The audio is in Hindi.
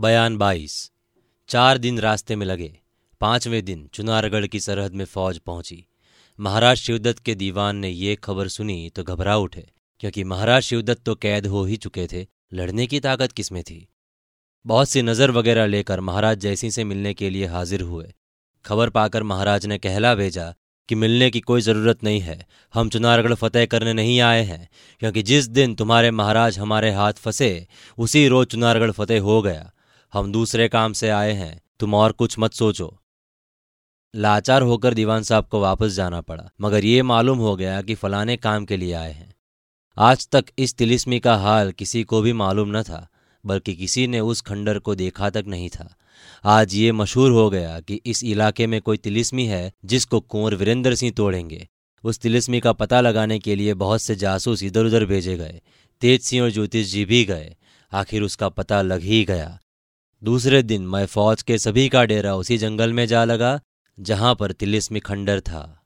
बयान बाईस। चार दिन रास्ते में लगे। पाँचवें दिन चुनारगढ़ की सरहद में फौज पहुँची। महाराज शिवदत्त के दीवान ने ये खबर सुनी तो घबरा उठे, क्योंकि महाराज शिवदत्त तो कैद हो ही चुके थे। लड़ने की ताकत किसमें थी? बहुत सी नज़र वगैरह लेकर महाराज जैसी से मिलने के लिए हाजिर हुए। खबर पाकर महाराज ने कहला भेजा कि मिलने की कोई ज़रूरत नहीं है। हम चुनारगढ़ फतेह करने नहीं आए हैं, क्योंकि जिस दिन तुम्हारे महाराज हमारे हाथ फंसे, उसी रोज चुनारगढ़ फतेह हो गया। हम दूसरे काम से आए हैं, तुम और कुछ मत सोचो। लाचार होकर दीवान साहब को वापस जाना पड़ा, मगर ये मालूम हो गया कि फलाने काम के लिए आए हैं। आज तक इस तिलिस्मी का हाल किसी को भी मालूम न था, बल्कि किसी ने उस खंडर को देखा तक नहीं था। आज ये मशहूर हो गया कि इस इलाके में कोई तिलिस्मी है, जिसको कुंवर वीरेंद्र सिंह तोड़ेंगे। उस तिलिस्मी का पता लगाने के लिए बहुत से जासूस इधर उधर भेजे गए तेज सिंह और ज्योतिष जी भी गए। आखिर उसका पता लग ही गया। दूसरे दिन मैं फौज के सभी का डेरा उसी जंगल में जा लगा, जहाँ पर तिलिस्मी खंडर था।